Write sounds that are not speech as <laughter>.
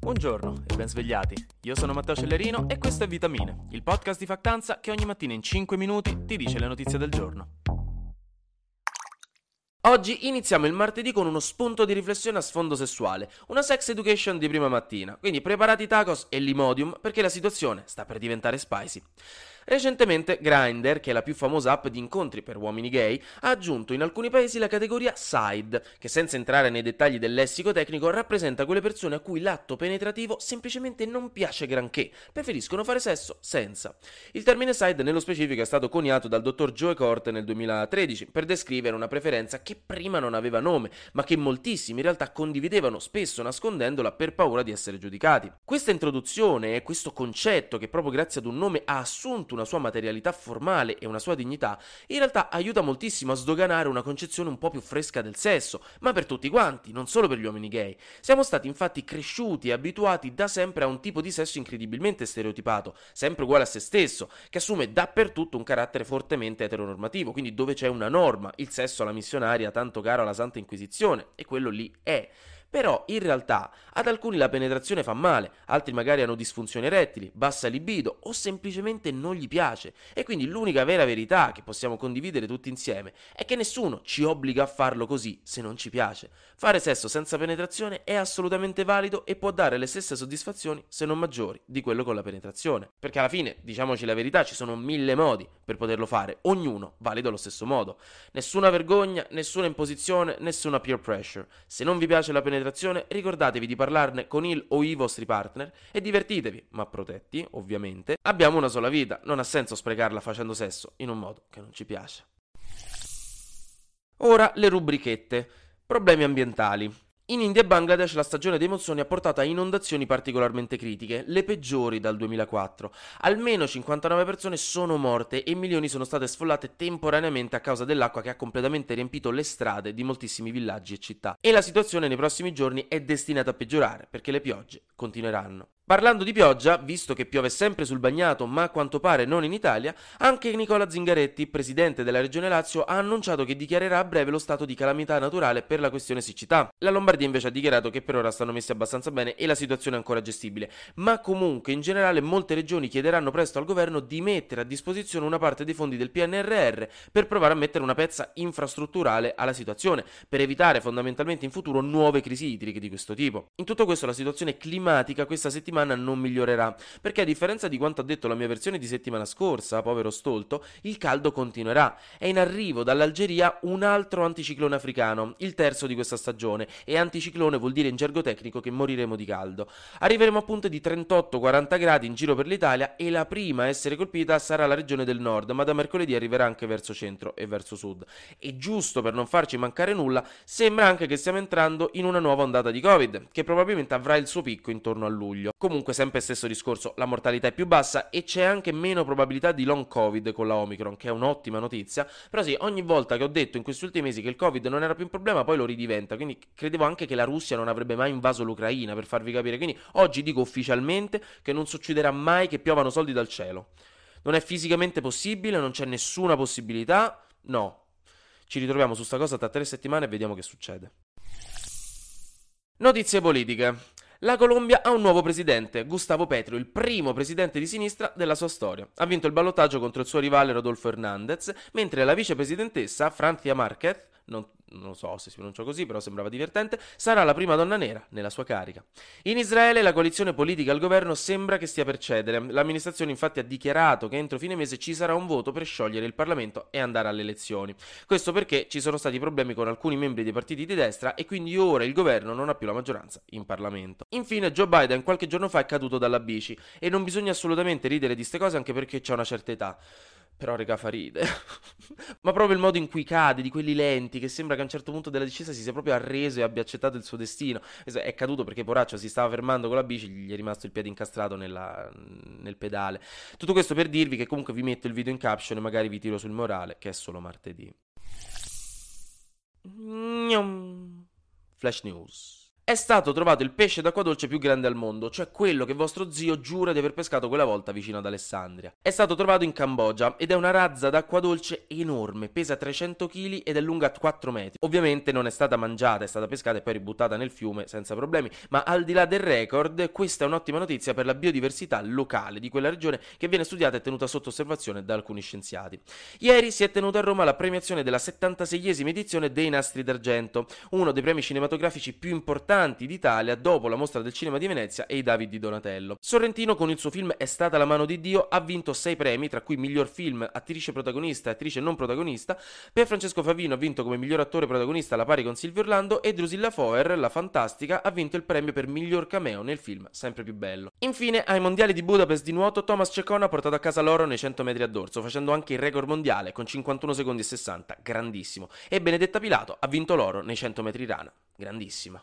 Buongiorno e ben svegliati. Io sono Matteo Cellerino e questo è Vitamine, il podcast di Factanza che ogni mattina in 5 minuti ti dice le notizie del giorno. Oggi iniziamo il martedì con uno spunto di riflessione a sfondo sessuale, una sex education di prima mattina, quindi preparati tacos e limodium perché la situazione sta per diventare spicy. Recentemente Grindr, che è la più famosa app di incontri per uomini gay, ha aggiunto in alcuni paesi la categoria side, che senza entrare nei dettagli del lessico tecnico rappresenta quelle persone a cui l'atto penetrativo semplicemente non piace granché, preferiscono fare sesso senza. Il termine side nello specifico è stato coniato dal dottor Joe Cort nel 2013 per descrivere una preferenza che prima non aveva nome, ma che moltissimi in realtà condividevano, spesso nascondendola per paura di essere giudicati. Questa introduzione e questo concetto che proprio grazie ad un nome ha assunto una sua materialità formale e una sua dignità, in realtà aiuta moltissimo a sdoganare una concezione un po' più fresca del sesso, ma per tutti quanti, non solo per gli uomini gay. Siamo stati infatti cresciuti e abituati da sempre a un tipo di sesso incredibilmente stereotipato, sempre uguale a se stesso, che assume dappertutto un carattere fortemente eteronormativo, quindi dove c'è una norma, il sesso alla missionaria tanto caro alla Santa Inquisizione, e quello lì è. Però in realtà ad alcuni la penetrazione fa male, altri magari hanno disfunzioni erettili, bassa libido o semplicemente non gli piace. E quindi l'unica vera verità che possiamo condividere tutti insieme è che nessuno ci obbliga a farlo così se non ci piace. Fare sesso senza penetrazione è assolutamente valido e può dare le stesse soddisfazioni, se non maggiori, di quello con la penetrazione. Perché alla fine, diciamoci la verità, ci sono mille modi per poterlo fare, ognuno valido allo stesso modo. Nessuna vergogna, nessuna imposizione, nessuna peer pressure. Se non vi piace la penetrazione, penetrazione, ricordatevi di parlarne con il o i vostri partner e divertitevi, ma protetti, ovviamente. Abbiamo una sola vita, non ha senso sprecarla facendo sesso in un modo che non ci piace. Ora le rubrichette. Problemi ambientali. In India e Bangladesh la stagione dei monsoni ha portato a inondazioni particolarmente critiche, le peggiori dal 2004. Almeno 59 persone sono morte e milioni sono state sfollate temporaneamente a causa dell'acqua che ha completamente riempito le strade di moltissimi villaggi e città. E la situazione nei prossimi giorni è destinata a peggiorare perché le piogge continueranno. Parlando di pioggia, visto che piove sempre sul bagnato, ma a quanto pare non in Italia, anche Nicola Zingaretti, presidente della Regione Lazio, ha annunciato che dichiarerà a breve lo stato di calamità naturale per la questione siccità. La Lombardia invece ha dichiarato che per ora stanno messi abbastanza bene e la situazione è ancora gestibile, ma comunque in generale molte regioni chiederanno presto al governo di mettere a disposizione una parte dei fondi del PNRR per provare a mettere una pezza infrastrutturale alla situazione, per evitare fondamentalmente in futuro nuove crisi idriche di questo tipo. In tutto questo la situazione climatica questa settimana settimana non migliorerà, perché a differenza di quanto ha detto la mia versione di settimana scorsa, povero stolto, il caldo continuerà. È in arrivo dall'Algeria un altro anticiclone africano, il terzo di questa stagione, e anticiclone vuol dire in gergo tecnico che moriremo di caldo. Arriveremo a punte di 38-40 gradi in giro per l'Italia e la prima a essere colpita sarà la regione del nord, ma da mercoledì arriverà anche verso centro e verso sud. E giusto per non farci mancare nulla, sembra anche che stiamo entrando in una nuova ondata di Covid, che probabilmente avrà il suo picco intorno a luglio. Comunque, sempre stesso discorso, la mortalità è più bassa e c'è anche meno probabilità di long covid con la Omicron, che è un'ottima notizia. Però sì, ogni volta che ho detto in questi ultimi mesi che il covid non era più un problema, poi lo ridiventa. Quindi credevo anche che la Russia non avrebbe mai invaso l'Ucraina, per farvi capire. Quindi oggi dico ufficialmente che non succederà mai che piovano soldi dal cielo. Non è fisicamente possibile, non c'è nessuna possibilità. No. Ci ritroviamo su sta cosa tra tre settimane e vediamo che succede. Notizie politiche. La Colombia ha un nuovo presidente, Gustavo Petro, il primo presidente di sinistra della sua storia. Ha vinto il ballottaggio contro il suo rivale Rodolfo Hernandez, mentre la vicepresidentessa Francia Marquez non, non, so se si pronuncia così, però sembrava divertente, sarà la prima donna nera nella sua carica. In Israele la coalizione politica al governo sembra che stia per cedere. L'amministrazione infatti ha dichiarato che entro fine mese ci sarà un voto per sciogliere il Parlamento e andare alle elezioni. Questo perché ci sono stati problemi con alcuni membri dei partiti di destra e quindi ora il governo non ha più la maggioranza in Parlamento. Infine Joe Biden qualche giorno fa è caduto dalla bici e non bisogna assolutamente ridere di queste cose anche perché c'è una certa età. Però rega fa ride. <laughs> Ma proprio il modo in cui cade, di quelli lenti, che sembra che a un certo punto della discesa si sia proprio arreso e abbia accettato il suo destino. È caduto perché poraccio si stava fermando con la bici, gli è rimasto il piede incastrato nella, nel pedale. Tutto questo per dirvi che comunque vi metto il video in caption e magari vi tiro sul morale, che è solo martedì. Flash News. È stato trovato il pesce d'acqua dolce più grande al mondo, cioè quello che vostro zio giura di aver pescato quella volta vicino ad Alessandria. È stato trovato in Cambogia ed è una razza d'acqua dolce enorme, pesa 300 kg ed è lunga 4 metri. Ovviamente non è stata mangiata, è stata pescata e poi ributtata nel fiume senza problemi, ma al di là del record, questa è un'ottima notizia per la biodiversità locale di quella regione che viene studiata e tenuta sotto osservazione da alcuni scienziati. Ieri si è tenuta a Roma la premiazione della 76esima edizione dei Nastri d'Argento, uno dei premi cinematografici più importanti d'Italia dopo la mostra del cinema di Venezia e i David di Donatello. Sorrentino con il suo film È stata la mano di Dio ha vinto sei premi, tra cui miglior film, attrice protagonista e attrice non protagonista. Per Francesco Favino ha vinto come miglior attore protagonista alla pari con Silvio Orlando e Drusilla Foer, la fantastica, ha vinto il premio per miglior cameo nel film Sempre più bello. Infine, ai mondiali di Budapest di nuoto, Thomas Cecon ha portato a casa l'oro nei 100 metri a dorso, facendo anche il record mondiale con 51 secondi e 60, grandissimo. E Benedetta Pilato ha vinto l'oro nei 100 metri rana, grandissima.